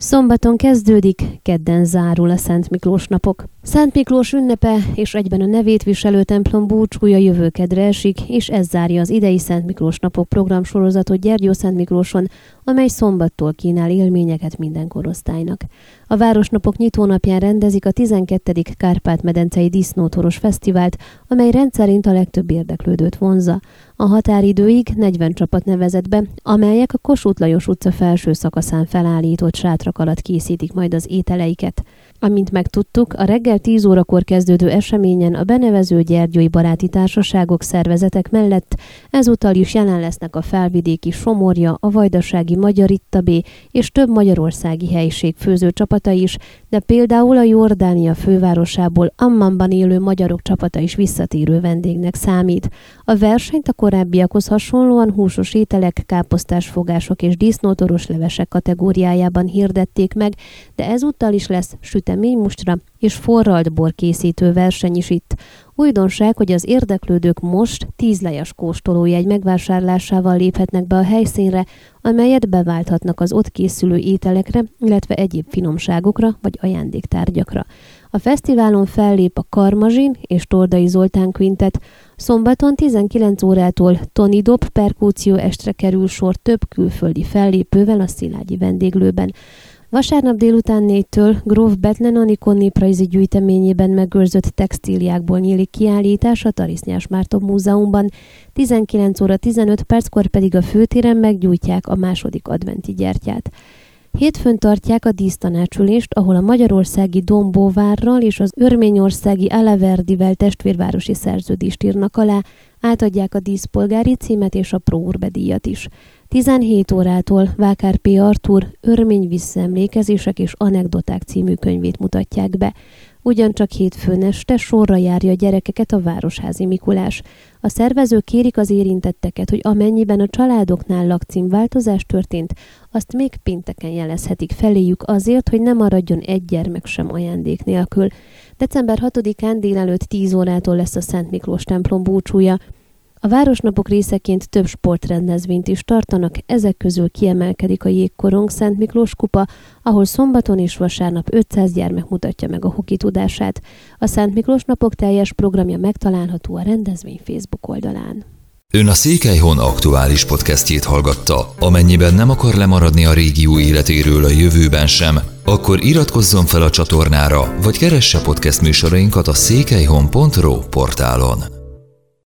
Szombaton kezdődik, kedden zárul a Szent Miklós napok. Szent Miklós ünnepe és egyben a nevét viselő templom búcsúja jövő esik, és ez zárja az idei Szent Miklós napok programsorozatot Gyergyó Szent Miklóson, amely szombattól kínál élményeket minden korosztálynak. A Városnapok nyitónapján rendezik a 12. Kárpát-medencei Disznótoros Fesztivált, amely rendszerint a legtöbb érdeklődőt vonza. A határidőig 40 csapat nevezett be, amelyek a Kossuth Lajos utca felső szakaszán felállított sátrak alatt készítik majd az ételeiket. Amint megtudtuk, a reggel 10 órakor kezdődő eseményen a benevező gyergyói baráti társaságok szervezetek mellett ezúttal is jelen lesznek a felvidéki Somorja, a vajdasági Magyar Ittabé és több magyarországi helység főző csapata is, de például a Jordánia fővárosából Ammanban élő magyarok csapata is visszatérő vendégnek számít. A versenyt a korábbiakhoz hasonlóan húsos ételek, káposztás fogások és disznótoros levesek kategóriájában hirdették meg, de ezúttal is lesz mustra és forralt bor készítő verseny is itt. Újdonság, hogy az érdeklődők most tízlejes kóstolójegy megvásárlásával léphetnek be a helyszínre, amelyet beválthatnak az ott készülő ételekre, illetve egyéb finomságokra vagy ajándéktárgyakra. A fesztiválon fellép a Karmazsin és Tordai Zoltán Quintet. Szombaton 19 órától Tony Dob perkúció estre kerül sor több külföldi fellépővel a Szilágyi vendéglőben. Vasárnap délután négytől Gróf Betlen Anikon néprajzi gyűjteményében megőrzött textíliákból nyílik kiállítás a Tarisznyás Márton Múzeumban, 19 óra 15 perckor pedig a főtéren meggyújtják a második adventi gyertyát. Hétfőn tartják a dísztanácsülést, ahol a magyarországi Dombóvárral és az örményországi Alaverdivel testvérvárosi szerződést írnak alá, átadják a díszpolgári címet és a Próurbe díjat is. 17 órától Vákár P. Artur Örmény visszaemlékezések és anekdoták című könyvét mutatják be. Ugyancsak hétfőn este sorra járja a gyerekeket a Városházi Mikulás. A szervezők kérik az érintetteket, hogy amennyiben a családoknál lakcímváltozás történt, azt még pinteken jelezhetik feléjük azért, hogy ne maradjon egy gyermek sem ajándék nélkül. December 6-án délelőtt 10 órától lesz a Szent Miklós templom búcsúja. A Városnapok részeként több sportrendezvényt is tartanak, ezek közül kiemelkedik a Jégkorong Szent Miklós kupa, ahol szombaton és vasárnap 500 gyermek mutatja meg a hoki tudását. A Szent Miklós napok teljes programja megtalálható a rendezvény Facebook oldalán. Ön a Székelyhon aktuális podcastjét hallgatta. Amennyiben nem akar lemaradni a régió életéről a jövőben sem, akkor iratkozzon fel a csatornára, vagy keresse podcast műsorainkat a székelyhon.pro portálon.